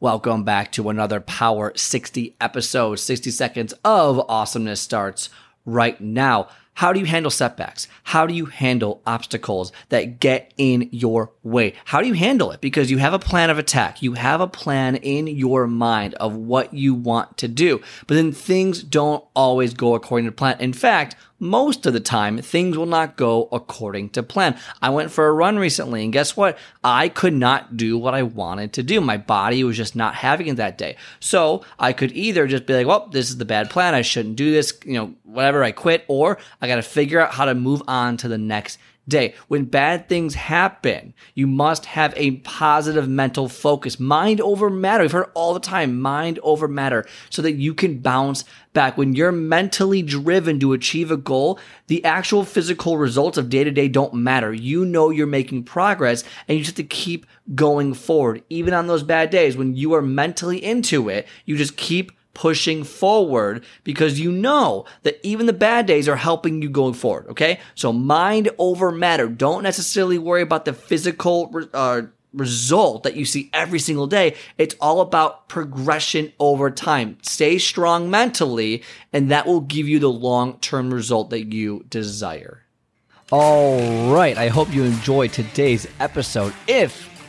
Welcome back to another Power 60 episode. 60 seconds of awesomeness starts right now. How do you handle setbacks? How do you handle obstacles that get in your way? How do you handle it? Because you have a plan of attack. You have a plan in your mind of what you want to do, but then things don't always go according to plan. In fact, most of the time, things will not go according to plan. I went for a run recently, and guess what? I could not do what I wanted to do. My body was just not having it that day. So I could either just be like, well, this is the bad plan. I shouldn't do this, you know, whatever, I quit, or I got to figure out how to move on to the next day. When bad things happen, you must have a positive mental focus. Mind over matter. We've heard all the time, mind over matter, so that you can bounce back. When you're mentally driven to achieve a goal, the actual physical results of day to day don't matter. You know you're making progress and you just have to keep going forward. Even on those bad days, when you are mentally into it, you just keep pushing forward because you know that even the bad days are helping you going forward. Okay. So mind over matter. Don't necessarily worry about the physical, uh, result that you see every single day. It's all about progression over time. Stay strong mentally, and that will give you the long term result that you desire. All right. I hope you enjoyed today's episode. If